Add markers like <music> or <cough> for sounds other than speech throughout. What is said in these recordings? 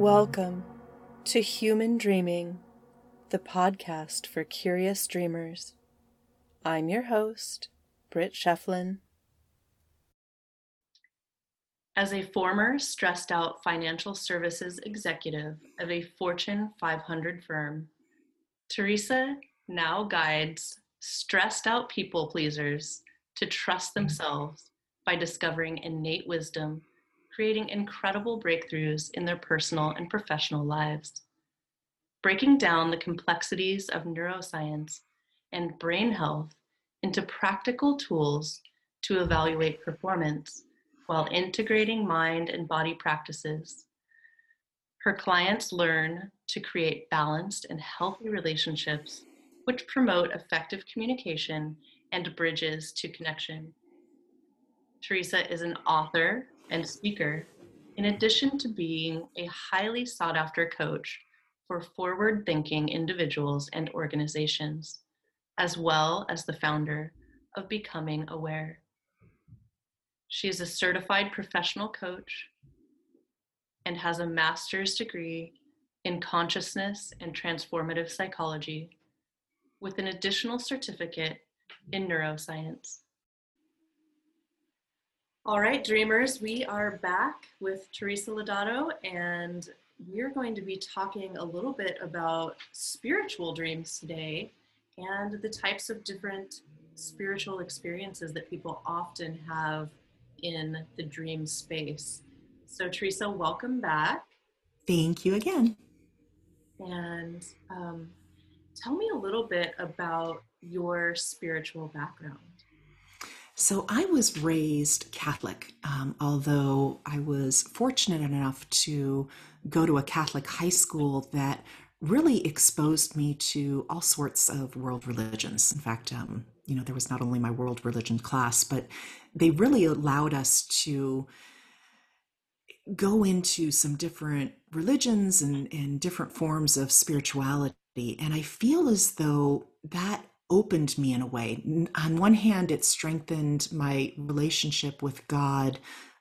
Welcome to Human Dreaming, the podcast for curious dreamers. I'm your host, Britt Shefflin. As a former stressed out financial services executive of a Fortune 500 firm, Teresa now guides stressed out people pleasers to trust themselves by discovering innate wisdom, creating incredible breakthroughs in their personal and professional lives. Breaking down the complexities of neuroscience and brain health into practical tools to evaluate performance while integrating mind and body practices. Her clients learn to create balanced and healthy relationships which promote effective communication and bridges to connection. Teresa is an author and speaker, in addition to being a highly sought after coach for forward thinking individuals and organizations, as well as the founder of Becoming Aware. She is a certified professional coach and has a master's degree in consciousness and transformative psychology with an additional certificate in neuroscience. All right, dreamers, we are back with Teresa Lodato, and we're going to be talking a little bit about spiritual dreams today and the types of different spiritual experiences that people often have in the dream space. So, Teresa, welcome back. Thank you again. And um, tell me a little bit about your spiritual background. So, I was raised Catholic, um, although I was fortunate enough to go to a Catholic high school that really exposed me to all sorts of world religions. In fact, um, you know, there was not only my world religion class, but they really allowed us to go into some different religions and, and different forms of spirituality. And I feel as though that opened me in a way. On one hand, it strengthened my relationship with God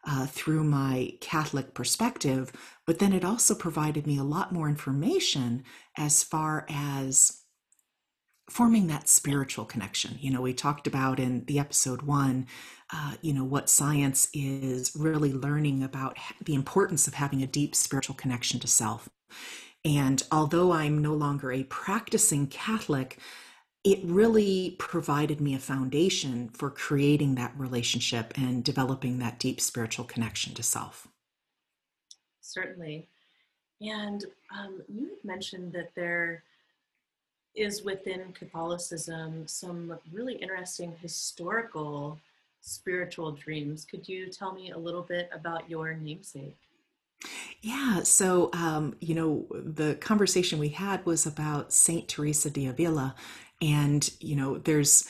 uh, through my Catholic perspective, but then it also provided me a lot more information as far as forming that spiritual connection. You know, we talked about in the episode one, uh, you know, what science is really learning about the importance of having a deep spiritual connection to self. And although I'm no longer a practicing Catholic, it really provided me a foundation for creating that relationship and developing that deep spiritual connection to self. Certainly. And um, you had mentioned that there is within Catholicism some really interesting historical spiritual dreams. Could you tell me a little bit about your namesake? Yeah, so um, you know, the conversation we had was about Saint Teresa de Avila, and you know there's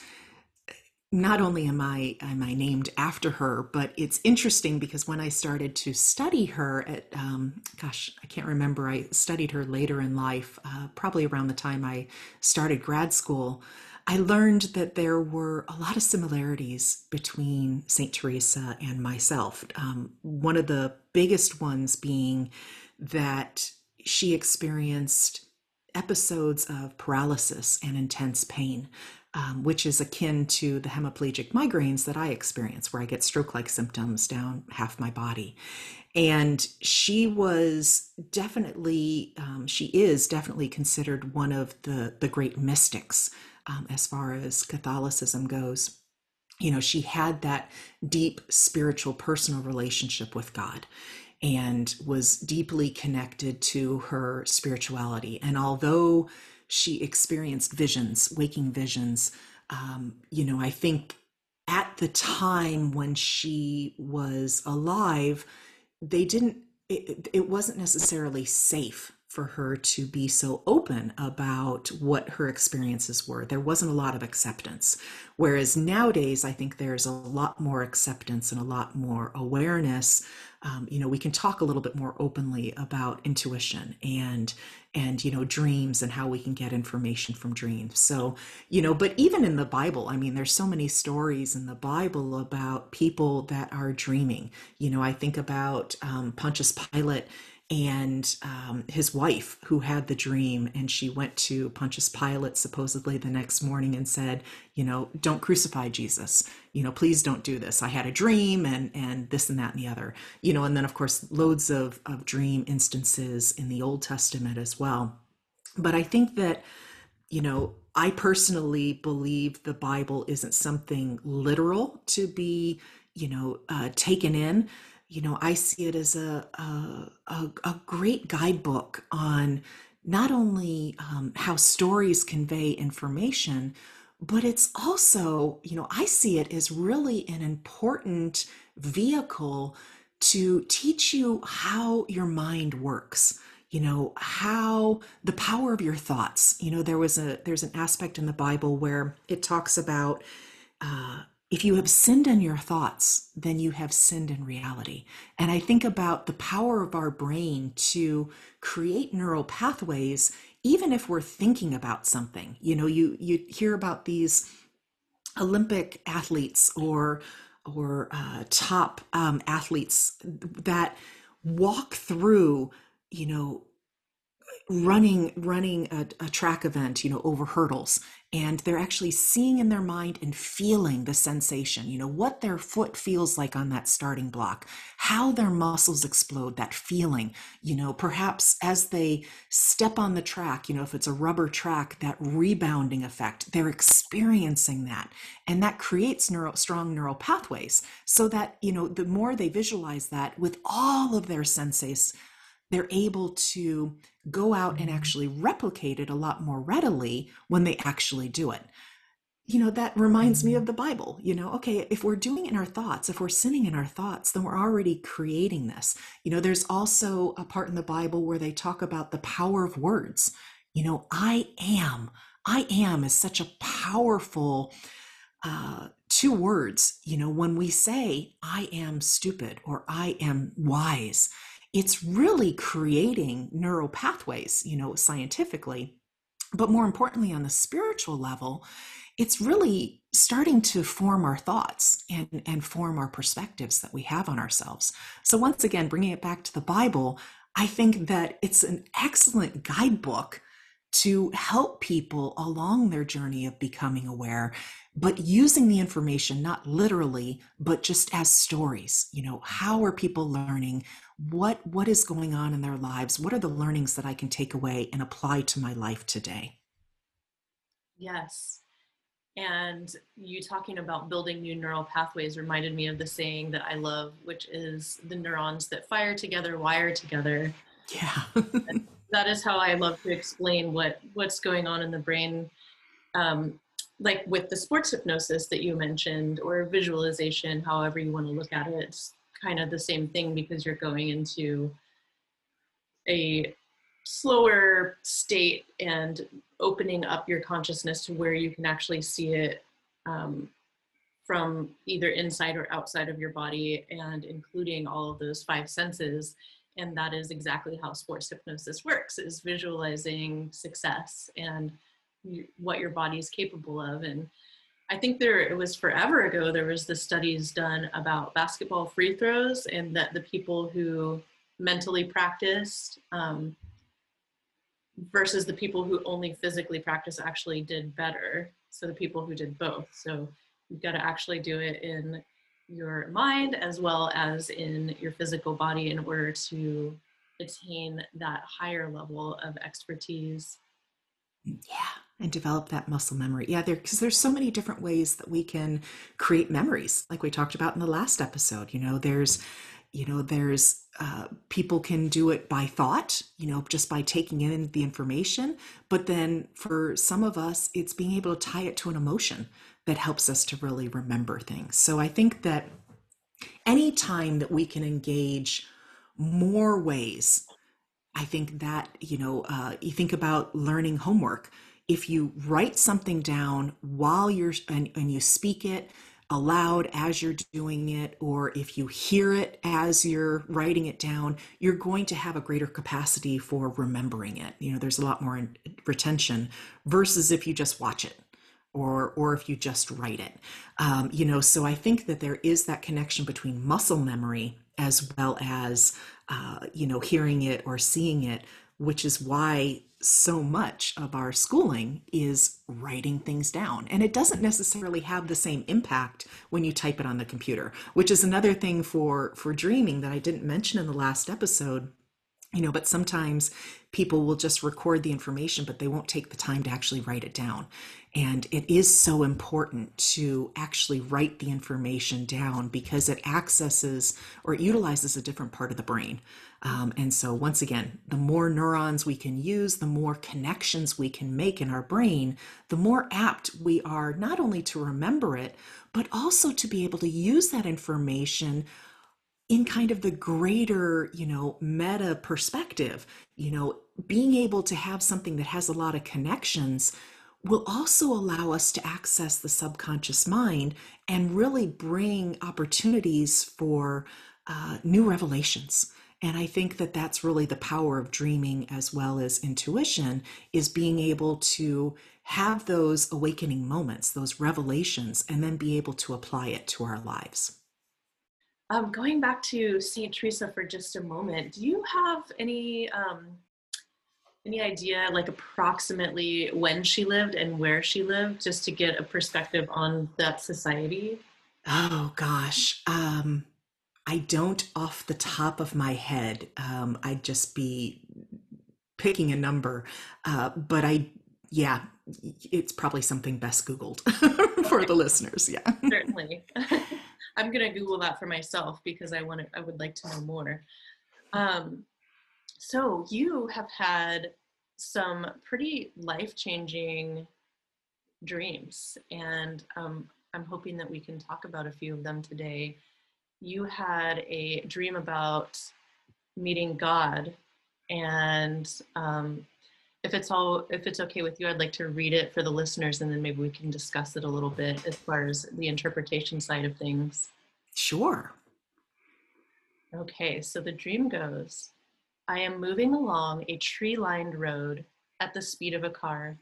not only am I am I named after her, but it's interesting because when I started to study her at, um, gosh, I can't remember. I studied her later in life, uh, probably around the time I started grad school. I learned that there were a lot of similarities between Saint Teresa and myself. Um, one of the biggest ones being that she experienced episodes of paralysis and intense pain, um, which is akin to the hemiplegic migraines that I experience, where I get stroke like symptoms down half my body. And she was definitely, um, she is definitely considered one of the, the great mystics um, as far as Catholicism goes. You know, she had that deep spiritual personal relationship with God and was deeply connected to her spirituality. And although she experienced visions, waking visions, um, you know, I think at the time when she was alive, they didn't, it, it wasn't necessarily safe for her to be so open about what her experiences were. There wasn't a lot of acceptance. Whereas nowadays, I think there's a lot more acceptance and a lot more awareness um, you know we can talk a little bit more openly about intuition and and you know dreams and how we can get information from dreams so you know but even in the bible i mean there's so many stories in the bible about people that are dreaming you know i think about um, pontius pilate and um, his wife who had the dream and she went to pontius pilate supposedly the next morning and said you know don't crucify jesus. You know please don't do this. I had a dream and and this and that and the other. You know and then of course loads of of dream instances in the old testament as well. But i think that you know i personally believe the bible isn't something literal to be you know uh, taken in you know, I see it as a, a, a, a great guidebook on not only um, how stories convey information, but it's also, you know, I see it as really an important vehicle to teach you how your mind works you know how the power of your thoughts. You know there was a there's an aspect in the bible where it talks about uh, if you have sinned in your thoughts, then you have sinned in reality. And I think about the power of our brain to create neural pathways, even if we're thinking about something. You know, you you hear about these Olympic athletes or or uh, top um, athletes that walk through, you know, running running a, a, track event you know over hurdles. And they're actually seeing in their mind and feeling the sensation you know what their foot feels like on that starting block how their muscles explode that feeling. You know perhaps as they step on the track you know if it's a rubber track that rebounding effect they're experiencing that. And that creates strong neural pathways so that you know the more they visualize that with all of their senses they're able to go out and mm-hmm. actually replicate it a lot more readily when they actually do it. You know, that reminds me of mm-hmm. the Bible. You know, okay, if we're doing it in our thoughts, if we're sinning in our thoughts, then we're already creating this. You know, there's also a part in the Bible where they talk about the power of words. You know, I am. I am is such a powerful uh, two words. You know, when we say, I am stupid or I am wise, it's really creating neural pathways, you know, scientifically. But more importantly, on the spiritual level, it's really starting to form our thoughts and, and form our perspectives that we have on ourselves. So, once again, bringing it back to the Bible, I think that it's an excellent guidebook to help people along their journey of becoming aware but using the information not literally but just as stories you know how are people learning? What what is going on in their lives? What are the learnings that i can take away and apply to my life today? Yes. And you talking about building new neural pathways reminded me of the saying that i love which is the neurons that fire together wire together. Yeah. <laughs> That is how I love to explain what what's going on in the brain. Um, like with the sports hypnosis that you mentioned, or visualization, however you want to look at it, it's kind of the same thing because you're going into a slower state and opening up your consciousness to where you can actually see it um, from either inside or outside of your body and including all of those five senses. And that is exactly how sports hypnosis works is visualizing success and what your body is capable of and i think there it was forever ago there was the studies done about basketball free throws and that the people who mentally practiced um, versus the people who only physically practice actually did better. So the people who did both. So you've got to actually do it in your mind as well as in your physical body in order to attain that higher level of expertise. Yeah and develop that muscle memory yeah there because there's so many different ways that we can create memories like we talked about in the last episode you know there's you know there's uh, people can do it by thought you know just by taking in the information but then for some of us it's being able to tie it to an emotion that helps us to really remember things. So I think that any time that we can engage more ways, I think that, you know, uh, you think about learning homework. If you write something down while you're, and, and you speak it, aloud as you're doing it, or if you hear it as you're writing it down, you're going to have a greater capacity for remembering it. You know, there's a lot more retention versus if you just watch it or or if you just write it um, you know so i think that there is that connection between muscle memory as well as uh, you know hearing it or seeing it which is why so much of our schooling is writing things down. And it doesn't necessarily have the same impact when you type it on the computer, which is another thing for, for dreaming that I didn't mention in the last episode. You know but sometimes people will just record the information but they won't take the time to actually write it down. And it is so important to actually write the information down because it accesses or utilizes a different part of the brain um, and so once again the more neurons we can use the more connections we can make in our brain the more apt we are not only to remember it but also to be able to use that information in kind of the greater, you know, meta perspective, you know, being able to have something that has a lot of connections will also allow us to access the subconscious mind and really bring opportunities for uh, new revelations. And I think that that's really the power of dreaming as well as intuition is being able to have those awakening moments, those revelations, and then be able to apply it to our lives. Um, going back to Saint Teresa for just a moment, do you have any um, any idea, like approximately when she lived and where she lived, just to get a perspective on that society? Oh gosh, um, I don't off the top of my head. Um, I'd just be picking a number, uh, but I, yeah, it's probably something best Googled <laughs> for the listeners. Yeah, <laughs> certainly. <laughs> I'm gonna Google that for myself because I want to. I would like to know more. Um, so you have had some pretty life changing dreams, and um, I'm hoping that we can talk about a few of them today. You had a dream about meeting God, and um, if it's all if it's okay with you i'd like to read it for the listeners and then maybe we can discuss it a little bit as far as the interpretation side of things. Sure. Okay so the dream goes i am moving along a tree lined road at the speed of a car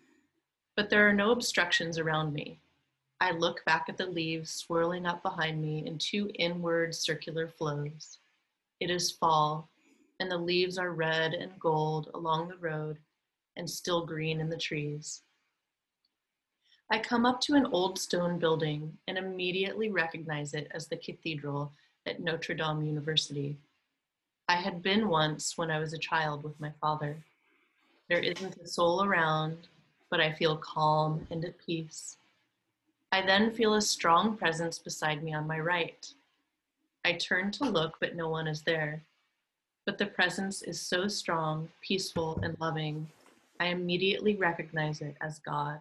but there are no obstructions around me i look back at the leaves swirling up behind me in two inward circular flows it is fall and the leaves are red and gold along the road and still green in the trees. I come up to an old stone building and immediately recognize it as the cathedral at Notre Dame University. I had been once when I was a child with my father. There isn't a soul around, but I feel calm and at peace. I then feel a strong presence beside me on my right. I turn to look, but no one is there. But the presence is so strong, peaceful, and loving I immediately recognize it as God.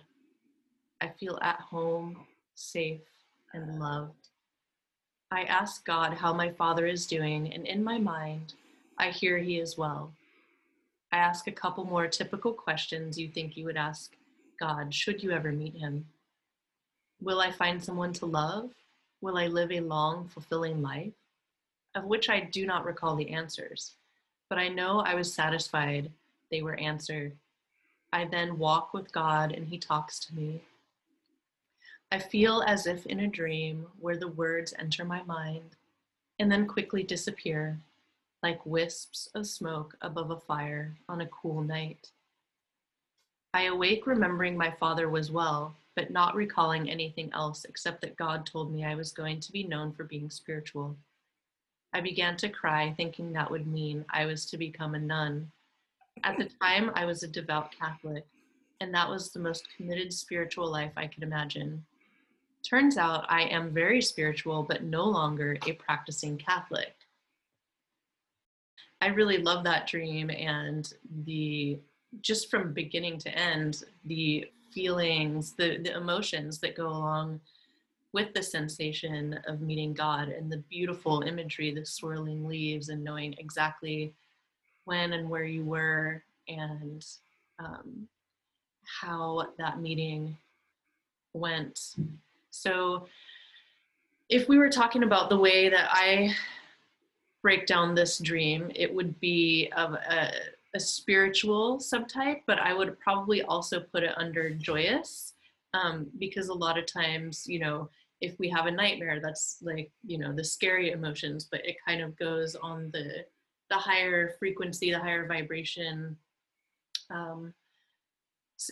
I feel at home, safe, and loved. I ask God how my father is doing, and in my mind, I hear he is well. I ask a couple more typical questions you think you would ask God should you ever meet him. Will I find someone to love? Will I live a long, fulfilling life? Of which I do not recall the answers, but I know I was satisfied they were answered I then walk with God and He talks to me. I feel as if in a dream where the words enter my mind and then quickly disappear like wisps of smoke above a fire on a cool night. I awake remembering my father was well, but not recalling anything else except that God told me I was going to be known for being spiritual. I began to cry, thinking that would mean I was to become a nun at the time, I was a devout Catholic, and that was the most committed spiritual life I could imagine. Turns out I am very spiritual, but no longer a practicing Catholic. I really love that dream and the just from beginning to end, the feelings, the, the emotions that go along with the sensation of meeting God and the beautiful imagery, the swirling leaves, and knowing exactly when and where you were and um, how that meeting went. So, if we were talking about the way that I break down this dream, it would be of a, a spiritual subtype, but I would probably also put it under joyous um, because a lot of times, you know, if we have a nightmare that's like you know the scary emotions but it kind of goes on the the higher frequency the higher vibration um,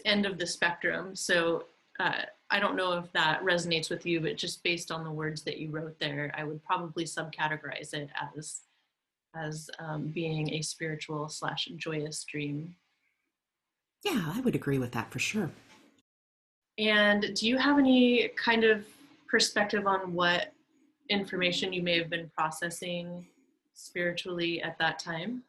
end of the spectrum. So uh, i don't know if that resonates with you but just based on the words that you wrote there i would probably subcategorize it as as um, being a spiritual slash joyous dream yeah i would agree with that for sure and do you have any kind of perspective on what information you may have been processing spiritually at that time?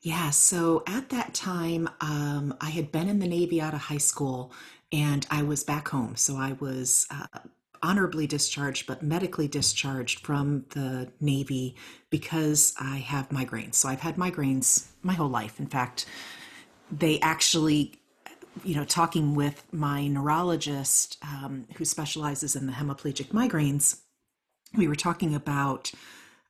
Yeah, so at that time, um, I had been in the Navy out of high school and I was back home. So I was uh, honorably discharged, but medically discharged from the Navy because I have migraines. So I've had migraines my whole life. In fact, they actually you know, talking with my neurologist um, who specializes in the hemiplegic migraines, we were talking about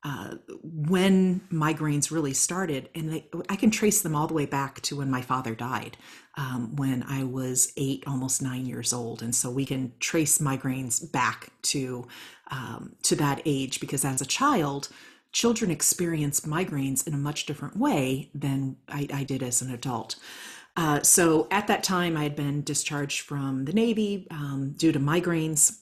uh, when migraines really started, and they, I can trace them all the way back to when my father died, um, when I was eight, almost nine years old, and so we can trace migraines back to um, to that age because as a child, children experience migraines in a much different way than I, I did as an adult. Uh, so at that time, I had been discharged from the Navy um, due to migraines.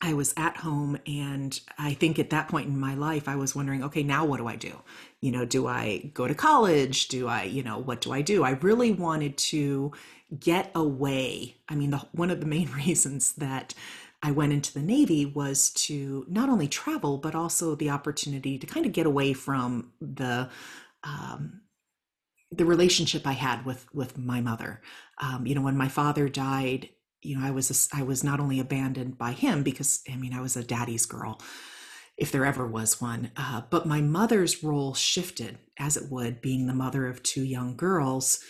I was at home, and I think at that point in my life, I was wondering, okay, now what do I do? You know, do I go to college? Do I, you know, what do I do? I really wanted to get away. I mean, the, one of the main <laughs> reasons that I went into the Navy was to not only travel, but also the opportunity to kind of get away from the um, the relationship I had with with my mother. Um, you know, when my father died, you know, I was a, I was not only abandoned by him because I mean I was a daddy's girl, if there ever was one, uh, but my mother's role shifted as it would, being the mother of two young girls,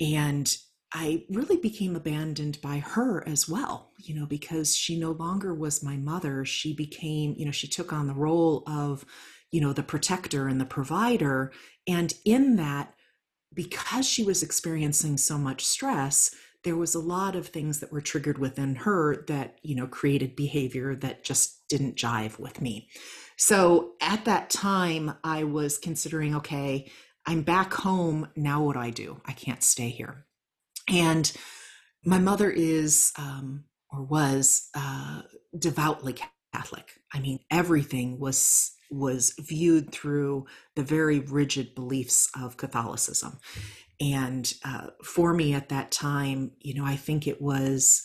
and I really became abandoned by her as well. You know, because she no longer was my mother. She became, you know, she took on the role of, you know, the protector and the provider, and in that because she was experiencing so much stress, there was a lot of things that were triggered within her that, you know, created behavior that just didn't jive with me. So at that time, I was considering, okay, I'm back home. Now what do I do? I can't stay here. And my mother is, um, or was, uh, devoutly Catholic. I mean, everything was was viewed through the very rigid beliefs of Catholicism. And uh, for me at that time, you know, I think it was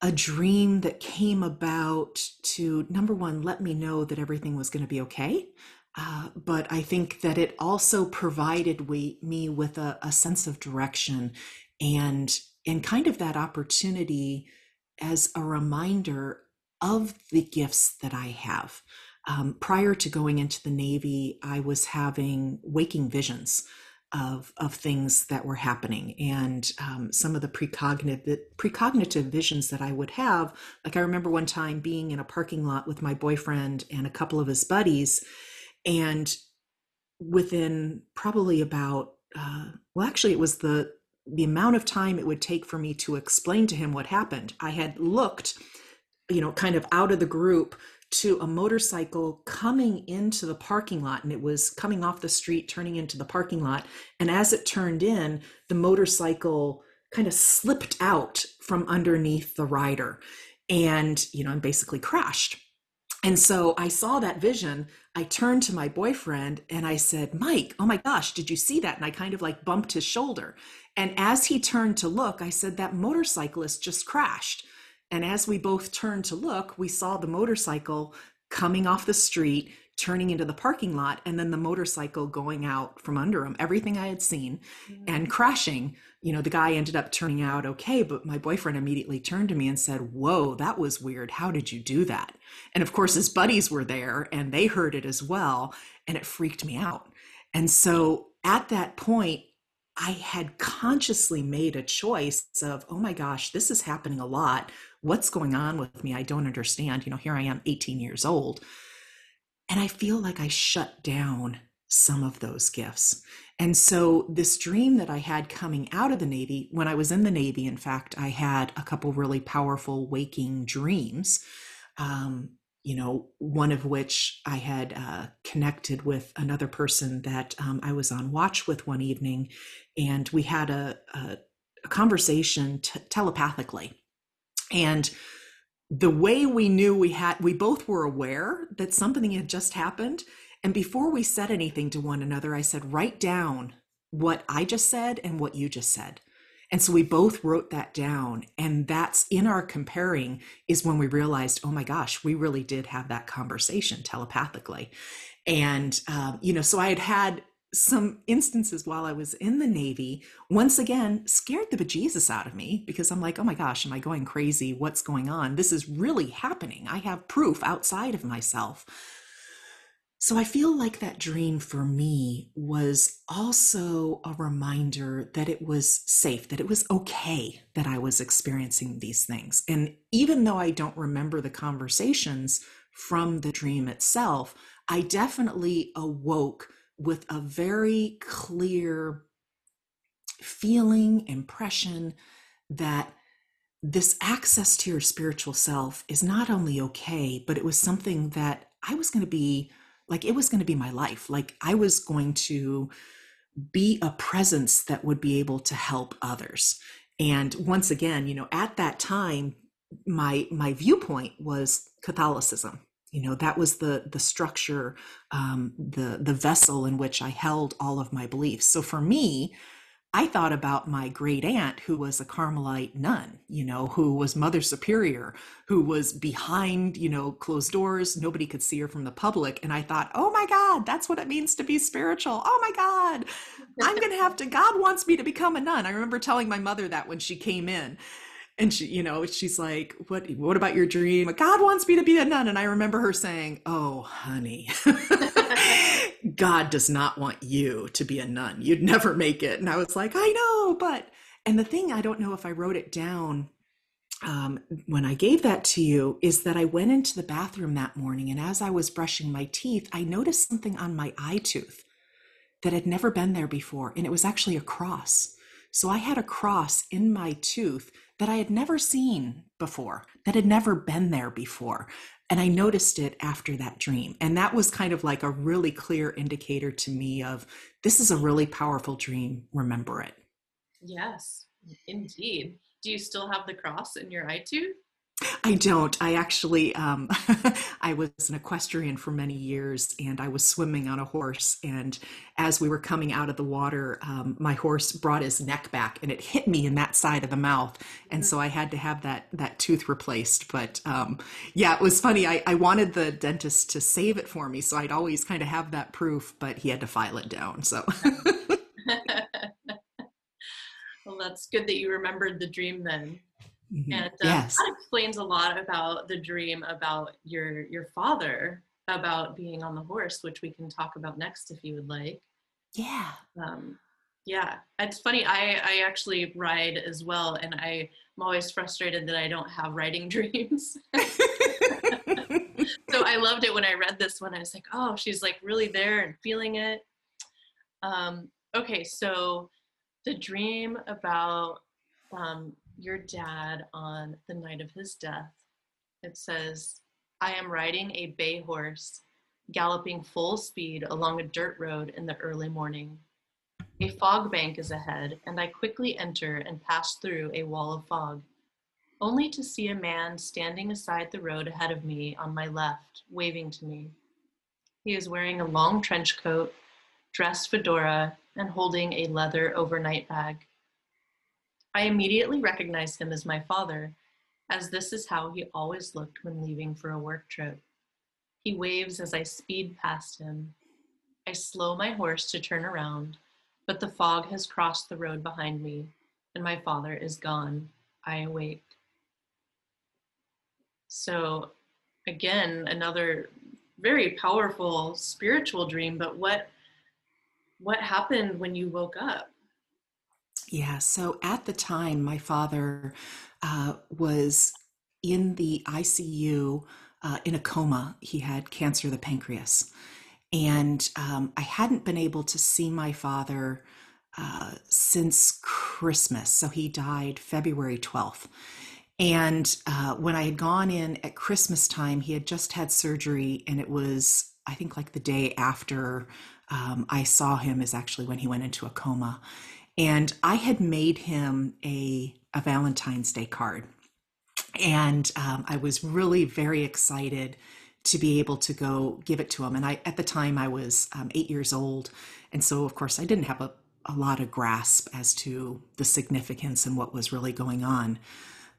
a dream that came about to number one, let me know that everything was going to be okay. Uh, but I think that it also provided we, me with a, a sense of direction and and kind of that opportunity as a reminder of the gifts that I have um, prior to going into the Navy, I was having waking visions of of things that were happening, and um, some of the precognitive precognitive visions that I would have. Like I remember one time being in a parking lot with my boyfriend and a couple of his buddies, and within probably about uh, well, actually, it was the the amount of time it would take for me to explain to him what happened. I had looked, you know, kind of out of the group to a motorcycle coming into the parking lot and it was coming off the street turning into the parking lot. And as it turned in the motorcycle kind of slipped out from underneath the rider and you know and basically crashed. And so i saw that vision. I turned to my boyfriend and i said mike oh my gosh did you see that? And i kind of like bumped his shoulder. And as he turned to look i said that motorcyclist just crashed and as we both turned to look, we saw the motorcycle coming off the street, turning into the parking lot, and then the motorcycle going out from under him, everything I had seen, mm-hmm. and crashing. You know, the guy ended up turning out okay, but my boyfriend immediately turned to me and said, Whoa, that was weird. How did you do that? And of course, his buddies were there and they heard it as well, and it freaked me out. And so at that point, I had consciously made a choice of, oh my gosh, this is happening a lot what's going on with me? I don't understand. You know, here I am 18 years old. And I feel like I shut down some of those gifts. And so, this dream that I had coming out of the Navy, when I was in the Navy, in fact, I had a couple really powerful waking dreams. Um, you know, one of which I had uh, connected with another person that um, I was on watch with one evening, and we had a, a, a conversation t- telepathically. And the way we knew we had, we both were aware that something had just happened and before we said anything to one another, I said, write down what I just said and what you just said. And so we both wrote that down. And that's in our comparing is when we realized, oh my gosh, we really did have that conversation telepathically. And, um, you know, so I had had some instances while I was in the Navy, once again, scared the bejesus out of me because I'm like, oh my gosh, am I going crazy? What's going on? This is really happening. I have proof outside of myself. So I feel like that dream for me was also a reminder that it was safe, that it was okay that I was experiencing these things. And even though I don't remember the conversations from the dream itself, I definitely awoke with a very clear feeling, impression that this access to your spiritual self is not only okay, but it was something that I was going to be like it was going to be my life. Like i was going to be a presence that would be able to help others. And once again you know at that time my my viewpoint was catholicism you know that was the the structure um, the the vessel in which i held all of my beliefs so for me I thought about my great aunt who was a Carmelite nun, you know, who was Mother Superior, who was behind, you know, closed doors. Nobody could see her from the public. And I thought, oh my God, that's what it means to be spiritual. Oh my God, I'm to have to, God wants me to become a nun. I remember telling my mother that when she came in and she you know she's like what what about your dream god wants me to be a nun and i remember her saying oh honey <laughs> god does not want you to be a nun you'd never make it and i was like i know but and the thing i don't know if i wrote it down um, when I gave that to you is that I went into the bathroom that morning and as I was brushing my teeth, I noticed something on my eye tooth that had never been there before. And it was actually a cross. So I had a cross in my tooth that I had never seen before, that had never been there before. And I noticed it after that dream. And that was kind of like a really clear indicator to me of this is a really powerful dream. Remember it. Yes, indeed. Do you still have the cross in your eye tooth? I don't. I actually, um, <laughs> I was an equestrian for many years, and I was swimming on a horse. And as we were coming out of the water, um, my horse brought his neck back, and it hit me in that side of the mouth, and so I had to have that that tooth replaced. But um, yeah, it was funny. I, I wanted the dentist to save it for me, so I'd always kind of have that proof, but he had to file it down. So. <laughs> well, that's good that you remembered the dream then. Mm-hmm. And uh, yes. that explains a lot about the dream about your your father about being on the horse, which we can talk about next if you would like. Yeah. Um, yeah, it's funny. I I actually ride as well, and I am always frustrated that I don't have riding <laughs> dreams. <laughs> so I loved it when I read this one. I was like, oh, she's like really there and feeling it. Um, okay, so the dream about um, your dad on the night of his death. It says, I am riding a bay horse, galloping full speed along a dirt road in the early morning. A fog bank is ahead, and I quickly enter and pass through a wall of fog, only to see a man standing aside the road ahead of me on my left, waving to me. He is wearing a long trench coat, dress fedora, and holding a leather overnight bag. I immediately recognized him as my father, as this is how he always looked when leaving for a work trip. He waves as I speed past him. I slow my horse to turn around, but the fog has crossed the road behind me, and my father is gone. I awake. So, again, another very powerful spiritual dream, but what what happened when you woke up? Yeah. So at the time, my father uh, was in the ICU uh, in a coma. He had cancer of the pancreas. And um, I hadn't been able to see my father uh, since Christmas. So he died February 12th. And uh, when I had gone in at Christmas time, he had just had surgery, and it was, I think, like the day after um, I saw him, is actually when he went into a coma. And I had made him a, a Valentine's Day card. And um, I was really very excited to be able to go give it to him. And I, at the time, I was um, eight years old. And so, of course, I didn't have a, a lot of grasp as to the significance and what was really going on.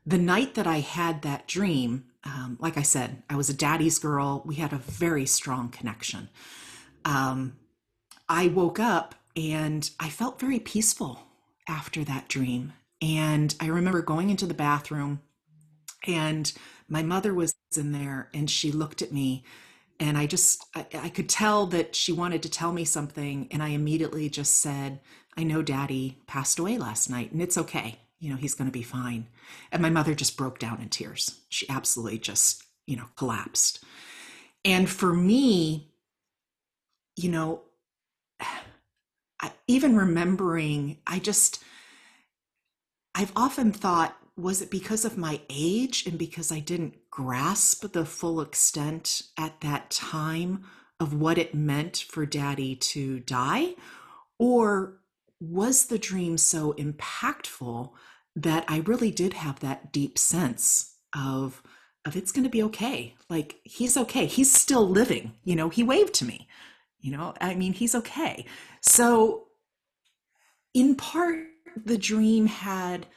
The night that I had that dream, um, like I said, I was a daddy's girl. We had a very strong connection. Um, I woke up and I felt very peaceful after that dream. And I remember going into the bathroom and my mother was in there and she looked at me and I just, I, I, could tell that she wanted to tell me something. And I immediately just said, I know daddy passed away last night and it's okay. You know, he's going to be fine. And my mother just broke down in tears. She absolutely just, you know, collapsed. And for me, you know, I, even remembering, I just, I've often thought, was it because of my age and because I didn't grasp the full extent at that time of what it meant for daddy to die? Or was the dream so impactful that I really did have that deep sense of, of it's going to be okay. Like he's okay. He's still living. You know, he waved to me. You know, I mean, he's okay. So, in part, the dream had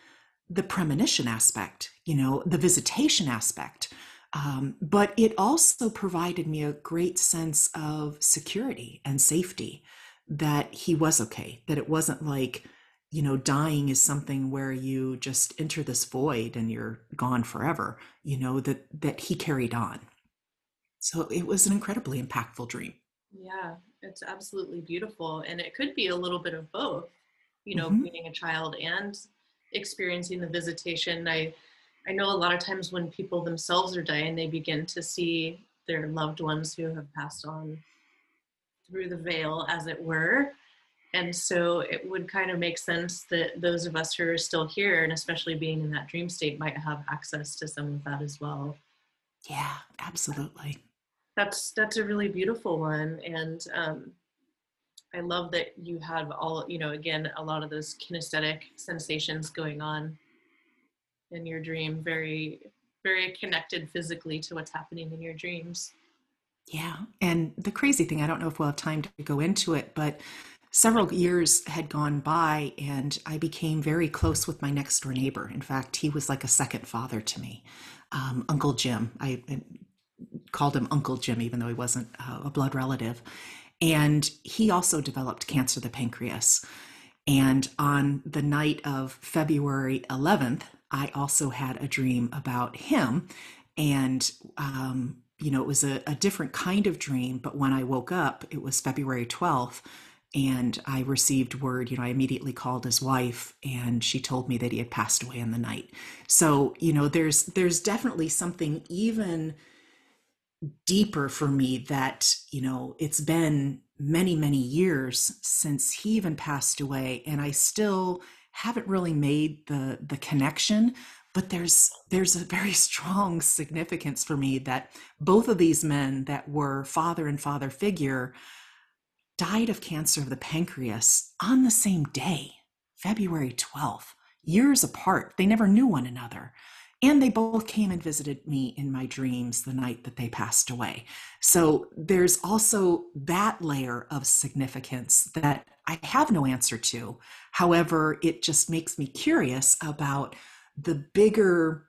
the premonition aspect, you know, the visitation aspect. Um, but it also provided me a great sense of security and safety that he was okay, that it wasn't like, you know, dying is something where you just enter this void and you're gone forever, you know, that, that he carried on. So it was an incredibly impactful dream. Yeah, it's absolutely beautiful. And it could be a little bit of both, you know, mm-hmm. being a child and experiencing the visitation. I I know a lot of times when people themselves are dying, they begin to see their loved ones who have passed on through the veil, as it were. And so it would kind of make sense that those of us who are still here, and especially being in that dream state, might have access to some of that as well. Yeah, absolutely that's that's a really beautiful one and um, i love that you have all you know again a lot of those kinesthetic sensations going on in your dream very very connected physically to what's happening in your dreams. Yeah and the crazy thing i don't know if we'll have time to go into it but several years had gone by and i became very close with my next door neighbor. In fact he was like a second father to me. Um, uncle jim i called him Uncle Jim, even though he wasn't uh, a blood relative. And he also developed cancer of the pancreas. And on the night of February 11th, I also had a dream about him. And, um, you know, it was a, a different kind of dream, but when I woke up, it was February 12th and I received word, you know, I immediately called his wife and she told me that he had passed away in the night. So, you know, there's there's definitely something even deeper for me that you know it's been many many years since he even passed away and i still haven't really made the the connection but there's there's a very <laughs> strong significance for me that both of these men that were father and father figure died of cancer of the pancreas on the same day february 12th years apart. They never knew one another and they both came and visited me in my dreams the night that they passed away. So there's also that layer of significance that I have no answer to. However, it just makes me curious about the bigger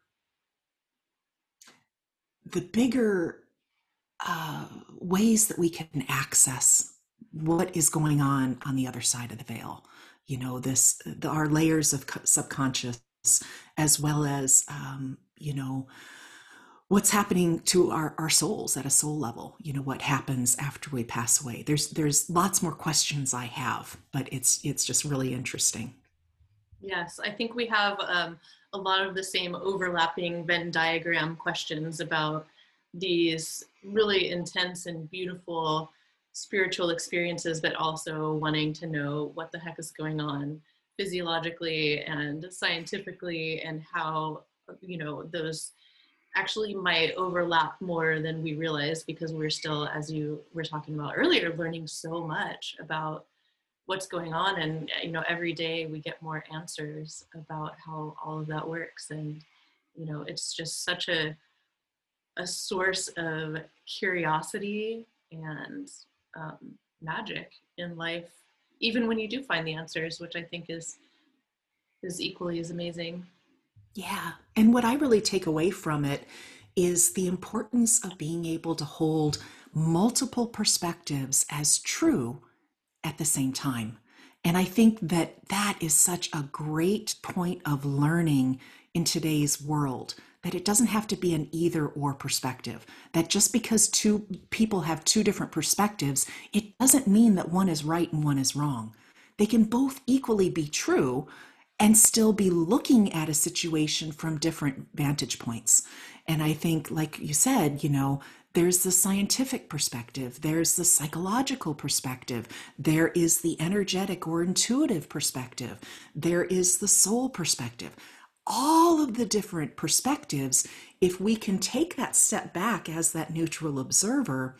the bigger uh, ways that we can access what is going on on the other side of the veil you know this the, our layers of subconscious as well as um, you know what's happening to our, our souls at a soul level you know what happens after we pass away. There's there's lots more questions i have but it's it's just really interesting. Yes i think we have um, a lot of the same overlapping venn diagram questions about these really intense and beautiful spiritual experiences, but also wanting to know what the heck is going on physiologically and scientifically and how, you know, those actually might overlap more than we realize because we're still, as you were talking about earlier, learning so much about what's going on. And you know every day we get more answers about how all of that works. And you know it's just such a a source of curiosity and um, magic in life even when you do find the answers which i think is is equally as amazing. Yeah. And what i really take away from it is the importance of being able to hold multiple perspectives as true at the same time. And i think that that is such a great point of learning in today's world that it doesn't have to be an either or perspective. That just because two people have two different perspectives, it doesn't mean that one is right and one is wrong. They can both equally be true and still be looking at a situation from different vantage points. And I think, like you said, you know, there's the scientific perspective, there's the psychological perspective, there is the energetic or intuitive perspective, there is the soul perspective all of the different perspectives, if we can take that step back as that neutral observer,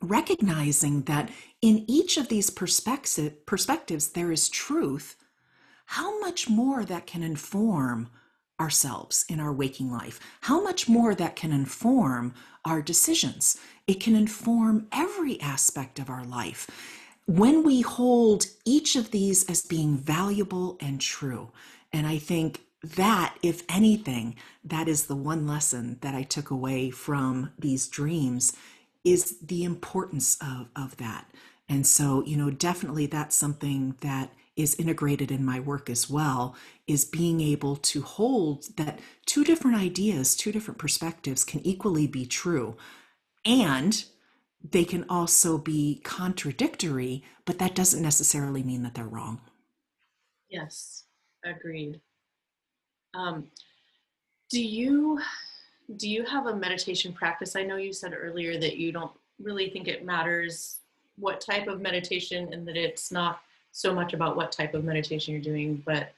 recognizing that in each of these perspective, perspectives there is truth, how much more that can inform ourselves in our waking life, how much more that can inform our decisions. It can inform every aspect of our life. When we hold each of these as being valuable and true, and I think that, if anything, that is the one lesson that I took away from these dreams is the importance of, of that. And so, you know, definitely that's something that is integrated in my work as well is being able to hold that two different ideas, two different perspectives can equally be true. And they can also be contradictory, but that doesn't necessarily mean that they're wrong. Yes, agreed. Um, do you do you have a meditation practice? I know you said earlier that you don't really think it matters what type of meditation and that it's not so much about what type of meditation you're doing, but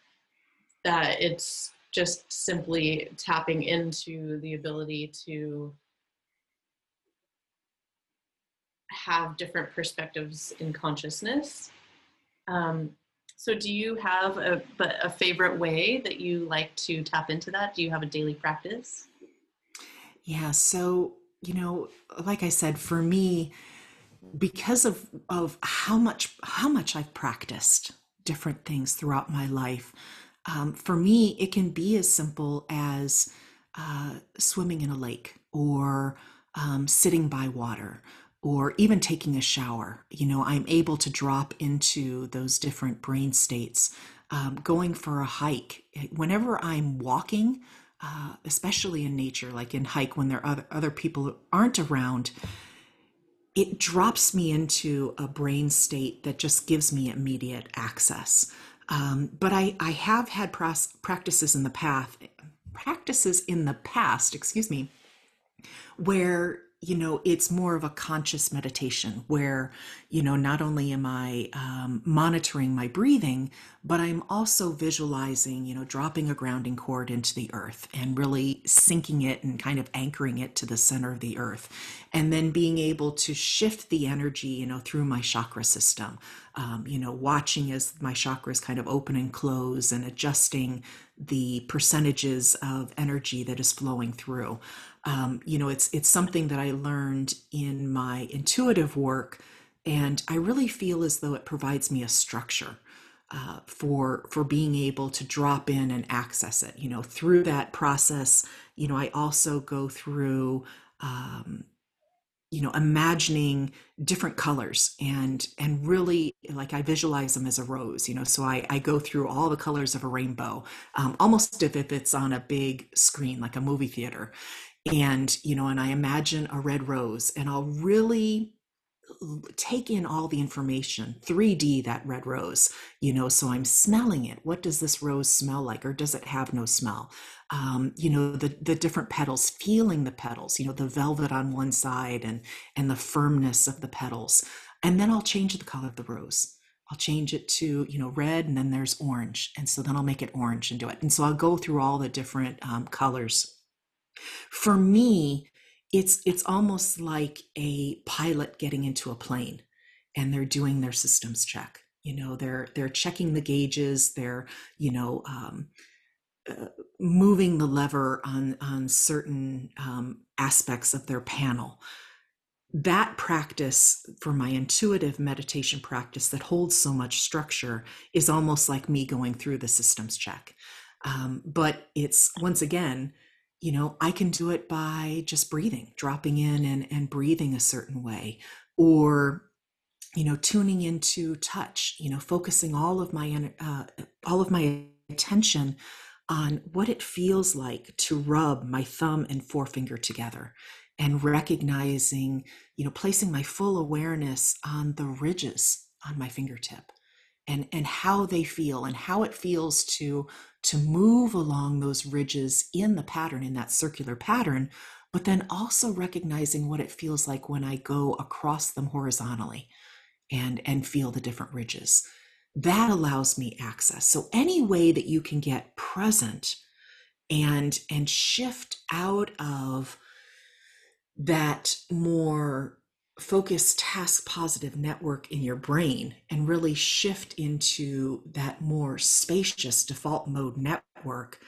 that it's just simply tapping into the ability to have different perspectives in consciousness. Um, so, do you have a, a favorite way that you like to tap into that? Do you have a daily practice? Yeah. So, you know, like I said, for me, because of of how much how much I've practiced different things throughout my life, um, for me, it can be as simple as uh, swimming in a lake or um, sitting by water or even taking a shower. You know, I'm able to drop into those different brain states. Um, going for a hike, whenever I'm walking, uh, especially in nature, like in hike when there are other, other people aren't around, it drops me into a brain state that just gives me immediate access. Um, but I, I have had practices in the past, practices in the past, excuse me, where you know it's more of a conscious meditation where you know not only am i um, monitoring my breathing but i'm also visualizing you know dropping a grounding cord into the earth and really sinking it and kind of anchoring it to the center of the earth. And then being able to shift the energy you know through my chakra system um, you know watching as my chakras kind of open and close and adjusting the percentages of energy that is flowing through um, you know it's it's something that i learned in my intuitive work and i really feel as though it provides me a structure uh, for for being able to drop in and access it. You know through that process you know i also go through um, you know imagining different colors and and really like i visualize them as a rose you know so i i go through all the colors of a rainbow um, almost if, if it's on a big screen like a movie theater and you know and i imagine a red rose and i'll really take in all the information 3d that red rose you know so i'm smelling it what does this rose smell like or does it have no smell um, you know the the different petals feeling the petals you know the velvet on one side and and the firmness of the petals And then I'll change the color of the rose. I'll change it to, you know, red and then there's orange. And so then I'll make it orange and do it. And so I'll go through all the different um, colors. For me, it's it's almost like a pilot getting into a plane and they're doing their systems check. You know they're they're checking the gauges they're you know um, uh, moving the lever on on certain um, aspects of their panel. That practice for my intuitive meditation practice that holds so much structure is almost like me going through the systems check. Um, but it's once again you know i can do it by just breathing dropping in and, and breathing a certain way or you know tuning into touch you know focusing all of my uh, all of my attention on what it feels like to rub my thumb and forefinger together and recognizing you know placing my full awareness on the ridges on my fingertip and and how they feel and how it feels to to move along those ridges in the pattern in that circular pattern but then also recognizing what it feels like when i go across them horizontally and and feel the different ridges. That allows me access. So any way that you can get present and and shift out of that more focused task positive network in your brain and really shift into that more spacious default mode network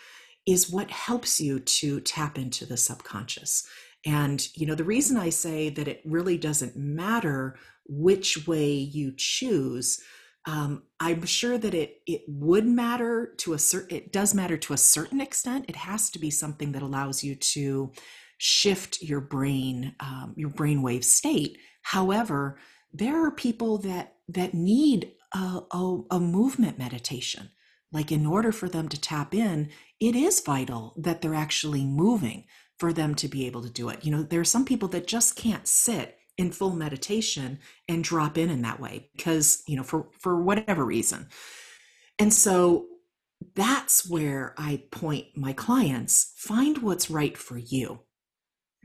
is what helps you to tap into the subconscious. And you know the reason i say that it really doesn't matter which way you choose um, i'm sure that it it would matter to a certain it does matter to a certain extent. It has to be something that allows you to shift your brain um, your brainwave state. However there are people that that need a, a, a movement meditation. Like in order for them to tap in it is vital that they're actually moving for them to be able to do it. You know there are some people that just can't sit in full meditation and drop in in that way because you know for for whatever reason. And so that's where i point my clients find what's right for you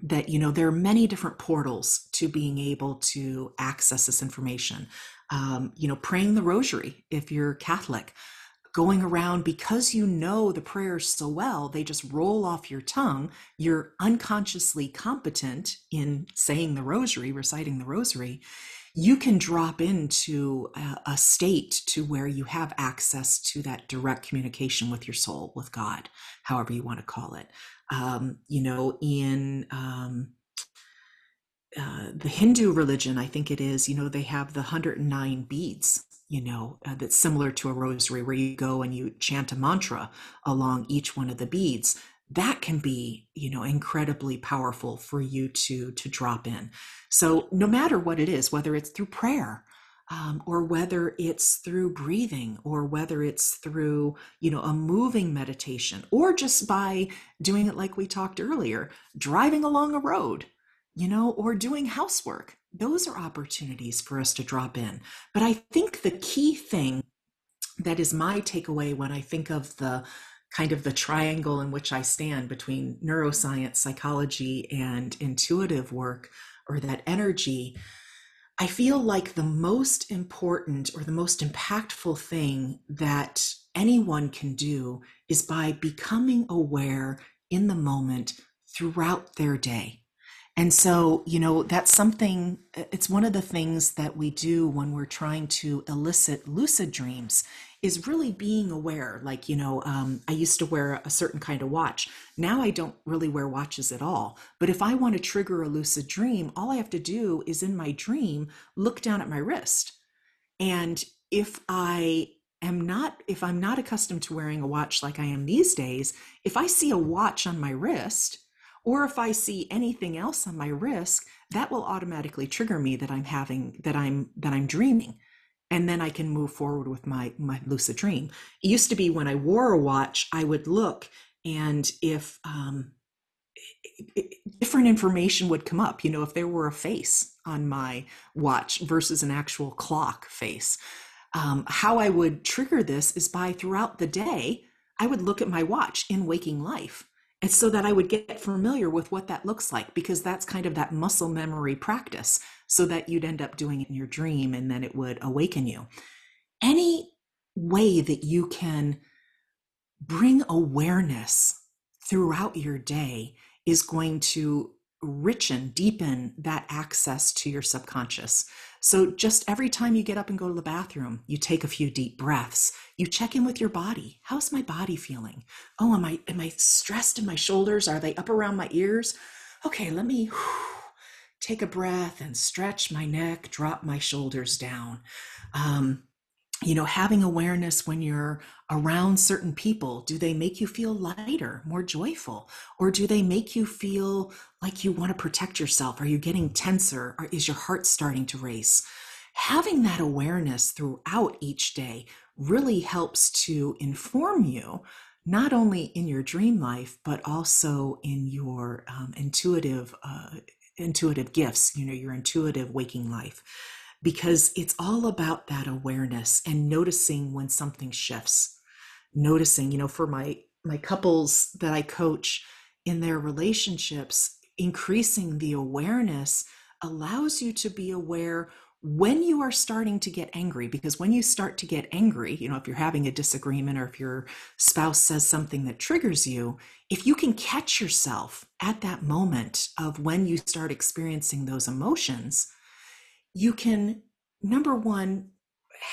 that you know there are many different portals to being able to access this information um, you know praying the rosary if you're catholic going around because you know the prayers so well, they just roll off your tongue. You're unconsciously competent in saying the rosary, reciting the rosary. You can drop into a, a state to where you have access to that direct communication with your soul, with God, however you want to call it. Um, you know, in um, uh, the Hindu religion, I think it is, you know, they have the 109 beads you know, uh, that's similar to a rosary where you go and you chant a mantra along each one of the beads. That can be, you know, incredibly powerful for you to to drop in. So no matter what it is, whether it's through prayer, um, or whether it's through breathing or whether it's through you know a moving meditation or just by doing it like we talked earlier driving along a road you know or doing housework those are opportunities for us to drop in. But I think the key thing that is my takeaway when I think of the kind of the triangle in which I stand between neuroscience, psychology, and intuitive work or that energy, I feel like the most important or the most impactful thing that anyone can do is by becoming aware in the moment throughout their day. And so, you know, that's something, it's one of the things that we do when we're trying to elicit lucid dreams is really being aware. Like, you know, um, I used to wear a certain kind of watch. Now I don't really wear watches at all. But if I want to trigger a lucid dream, all I have to do is in my dream, look down at my wrist. And if I am not, if I'm not accustomed to wearing a watch like I am these days, if I see a watch on my wrist, or if I see anything else on my wrist, that will automatically trigger me that I'm having that I'm that I'm dreaming. And then I can move forward with my my lucid dream. It used to be when I wore a watch, I would look and if um, different information would come up, you know, if there were a face on my watch versus an actual clock face. Um, how I would trigger this is by throughout the day, I would look at my watch in waking life and so that I would get familiar with what that looks like, because that's kind of that muscle memory practice so that you'd end up doing it in your dream and then it would awaken you. Any way that you can bring awareness throughout your day is going to richen, deepen that access to your subconscious. So just every time you get up and go to the bathroom, you take a few deep breaths. You check in with your body. How's my body feeling? Oh, am I am I stressed in my shoulders? Are they up around my ears? Okay, let me <sighs> take a breath and stretch my neck, drop my shoulders down. Um, you know, having awareness when you're around certain people, do they make you feel lighter, more joyful? Or do they make you feel like you want to protect yourself? Are you getting tenser? Or is your heart starting to race? Having that awareness throughout each day really helps to inform you, not only in your dream life, but also in your um, intuitive, uh, intuitive gifts, you know, your intuitive waking life because it's all about that awareness and noticing when something shifts. Noticing you know for my my couples that i coach in their relationships increasing the awareness allows you to be aware when you are starting to get angry because when you start to get angry you know if you're having a disagreement or if your spouse says something that triggers you if you can catch yourself at that moment of when you start experiencing those emotions you can, number one,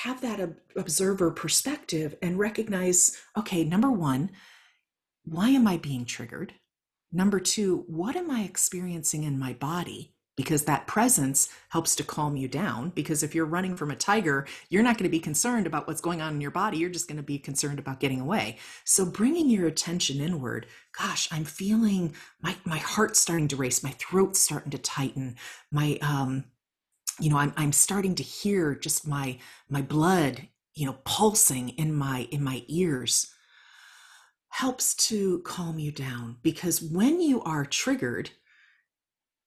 have that observer perspective and recognize okay, number one, why am I being triggered? Number two, what am I experiencing in my body? Because that presence helps to calm you down. Because if you're running from a tiger, you're not going to be concerned about what's going on in your body. You're just going to be concerned about getting away. So bringing your attention inward, gosh, I'm feeling my, my heart starting to race, my throat's starting to tighten, my, um, you know i'm i'm starting to hear just my my blood you know pulsing in my in my ears helps to calm you down because when you are triggered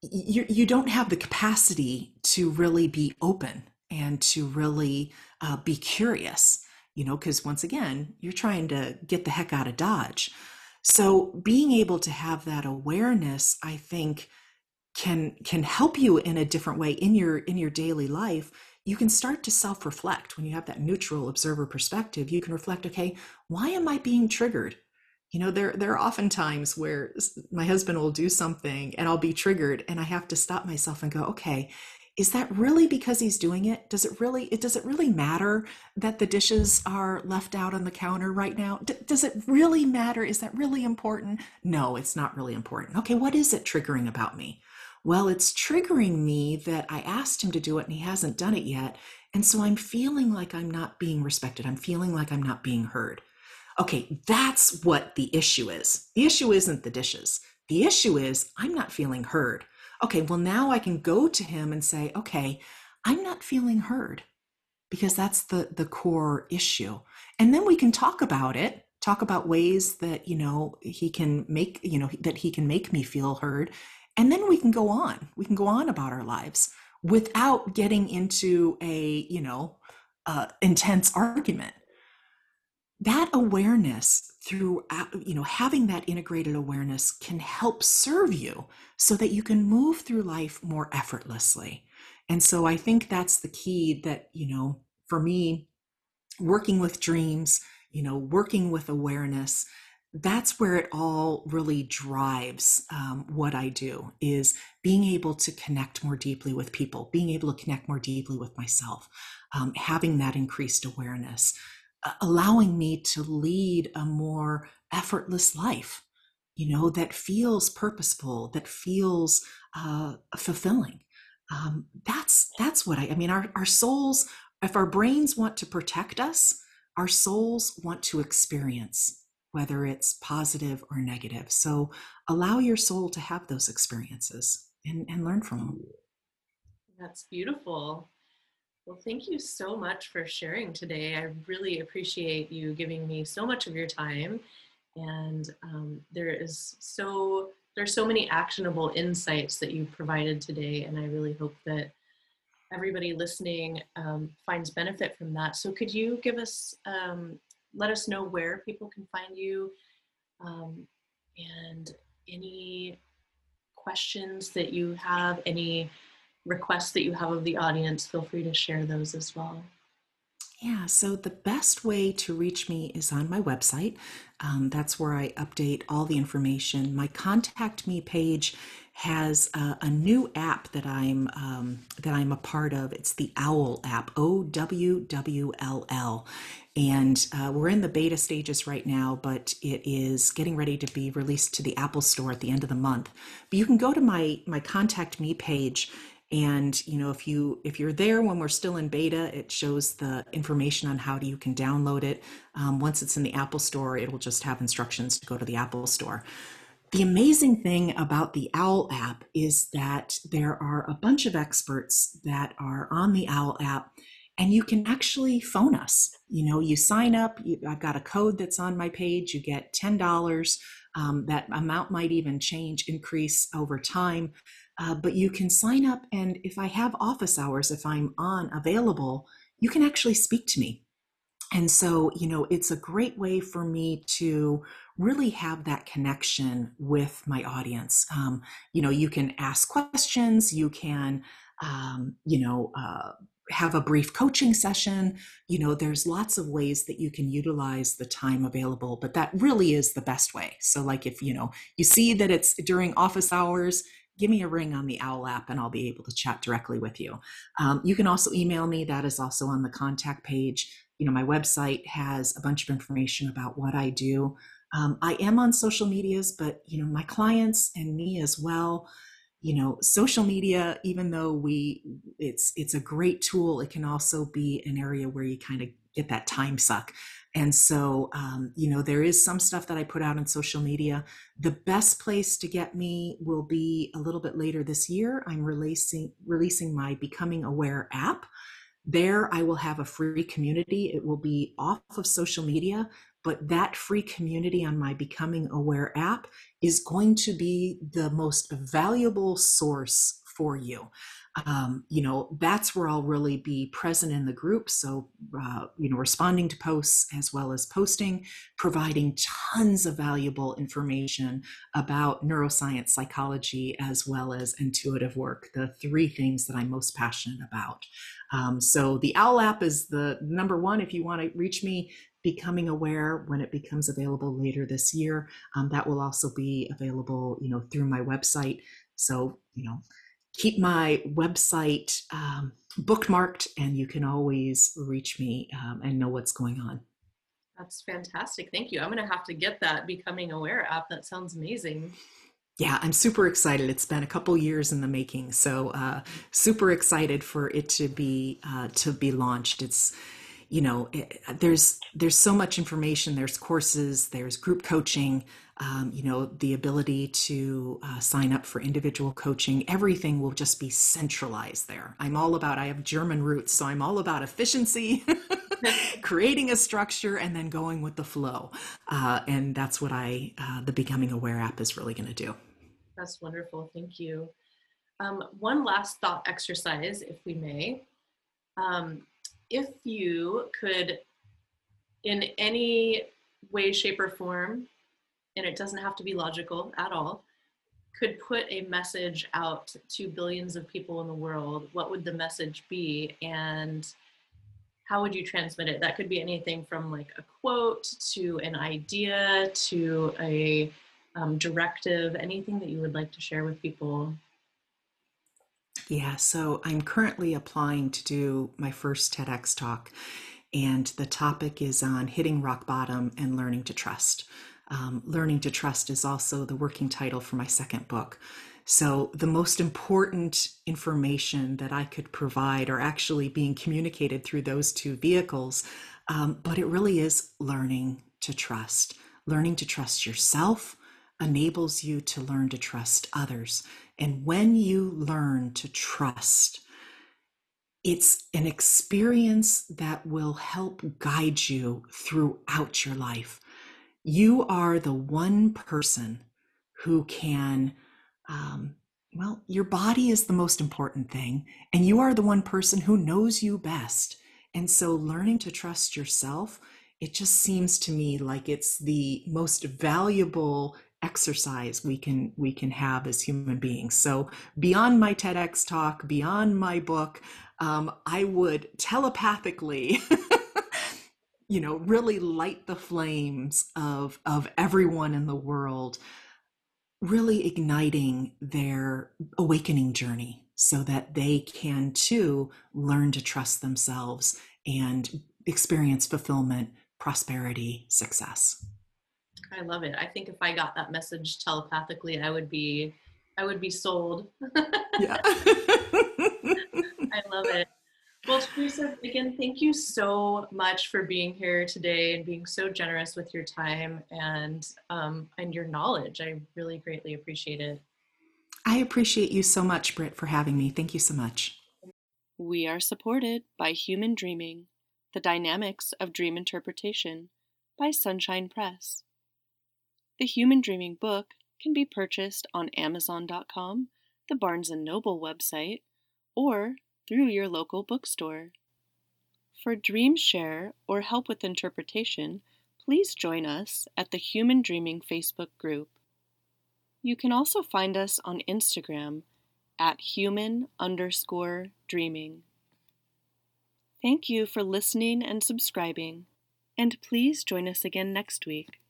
you you don't have the capacity to really be open and to really uh, be curious you know because once again you're trying to get the heck out of dodge. So being able to have that awareness i think can can help you in a different way in your in your daily life. You can start to self reflect when you have that neutral observer perspective you can reflect okay why am i being triggered you know there there are often times where my husband will do something and i'll be triggered and i have to stop myself and go okay is that really because he's doing it does it really it does it really matter that the dishes are left out on the counter right now D- does it really matter is that really important no it's not really important okay what is it triggering about me well, it's triggering me that I asked him to do it and he hasn't done it yet. And so I'm feeling like I'm not being respected. I'm feeling like I'm not being heard. Okay, that's what the issue is. The issue isn't the dishes. The issue is I'm not feeling heard. Okay, well, now I can go to him and say, okay, I'm not feeling heard because that's the, the core issue. And then we can talk about it talk about ways that you know he can make you know that he can make me feel heard and then we can go on we can go on about our lives without getting into a you know uh, intense argument that awareness through you know having that integrated awareness can help serve you so that you can move through life more effortlessly. And so i think that's the key that you know for me working with dreams you know working with awareness that's where it all really drives um, what I do is being able to connect more deeply with people, being able to connect more deeply with myself, um, having that increased awareness, allowing me to lead a more effortless life, you know, that feels purposeful, that feels uh, fulfilling. Um, that's that's what I, I mean. Our our souls, if our brains want to protect us, our souls want to experience whether it's positive or negative. So allow your soul to have those experiences and, and learn from them. That's beautiful. Well, thank you so much for sharing today. I really appreciate you giving me so much of your time. And um, there is so there's so many actionable insights that you provided today, and I really hope that everybody listening um, finds benefit from that. So, could you give us um, let us know where people can find you um, and any questions that you have, any requests that you have of the audience, feel free to share those as well. Yeah, so the best way to reach me is on my website. Um, that's where I update all the information. My contact me page has a, a new app that I'm um, that I'm a part of. It's the Owl app, O W W L L, and uh, we're in the beta stages right now, but it is getting ready to be released to the Apple Store at the end of the month. But you can go to my my contact me page and you know if you if you're there when we're still in beta it shows the information on how you can download it. Um, once it's in the apple store it will just have instructions to go to the apple store. The amazing thing about the owl app is that there are a bunch of experts that are on the owl app and you can actually phone us. You know you sign up you, i've got a code that's on my page you get $10 um, that amount might even change increase over time uh, but you can sign up, and if I have office hours, if I'm on available, you can actually speak to me. And so, you know, it's a great way for me to really have that connection with my audience. Um, you know, you can ask questions, you can, um, you know, uh, have a brief coaching session. You know, there's lots of ways that you can utilize the time available, but that really is the best way. So, like, if you know, you see that it's during office hours, give me a ring on the OWL app and I'll be able to chat directly with you. Um, you can also email me, that is also on the contact page. You know, my website has a bunch of information about what I do. Um, I am on social medias, but you know, my clients and me as well. You know, social media, even though we it's it's a great tool, it can also be an area where you kind of get that time suck. And so, um, you know, there is some stuff that I put out on social media. The best place to get me will be a little bit later this year. I'm releasing releasing my Becoming Aware app. There, I will have a free community. It will be off of social media, but that free community on my Becoming Aware app is going to be the most valuable source for you um, you know, that's where I'll really be present in the group. So, uh, you know, responding to posts as well as posting, providing tons of valuable information about neuroscience, psychology, as well as intuitive work, the three things that I'm most passionate about. Um, so, the OWL app is the number one if you want to reach me. Becoming aware when it becomes available later this year. Um, that will also be available, you know, through my website. So, you know, keep my website um, bookmarked and you can always reach me um, and know what's going on. That's fantastic. Thank you. I'm going to have to get that Becoming Aware app. That sounds amazing. Yeah, I'm super excited. It's been a couple years in the making, so uh, super excited for it to be uh, to be launched. It's you know it, there's there's so much information. There's courses. There's group coaching um, you know, the ability to uh, sign up for individual coaching, everything will just be centralized there. I'm all about, I have German roots, so I'm all about efficiency, <laughs> creating a structure, and then going with the flow. Uh, and that's what I, uh, the Becoming Aware app is really going to do. That's wonderful. Thank you. Um, one last thought exercise, if we may. Um, if you could, in any way, shape, or form, and it doesn't have to be logical at all, could put a message out to billions of people in the world, what would the message be? And how would you transmit it? That could be anything from like a quote to an idea to a um, directive, anything that you would like to share with people. Yeah, so I'm currently applying to do my first TEDx talk, and the topic is on hitting rock bottom and learning to trust. Um, Learning to Trust is also the working title for my second book. So, the most important information that I could provide are actually being communicated through those two vehicles. Um, but it really is learning to trust. Learning to trust yourself enables you to learn to trust others. And when you learn to trust, it's an experience that will help guide you throughout your life you are the one person who can um, well your body is the most important thing and you are the one person who knows you best. And so learning to trust yourself it just seems to me like it's the most valuable exercise we can we can have as human beings. So beyond my tedx talk beyond my book um, i would telepathically <laughs> you know really light the flames of of everyone in the world really igniting their awakening journey so that they can too learn to trust themselves and experience fulfillment prosperity success I love it. I think if I got that message telepathically, I would be I would be sold. <laughs> yeah. <laughs> I love it. Well, Teresa, again, thank you so much for being here today and being so generous with your time and um, and your knowledge. I really greatly appreciate it. I appreciate you so much, Britt, for having me. Thank you so much. We are supported by Human Dreaming, the dynamics of dream interpretation by Sunshine Press. The Human Dreaming book can be purchased on Amazon.com, the Barnes & Noble website, or through your local bookstore. For Dream Share or help with interpretation, please join us at the Human Dreaming Facebook group. You can also find us on Instagram at human underscore dreaming. Thank you for listening and subscribing, and please join us again next week.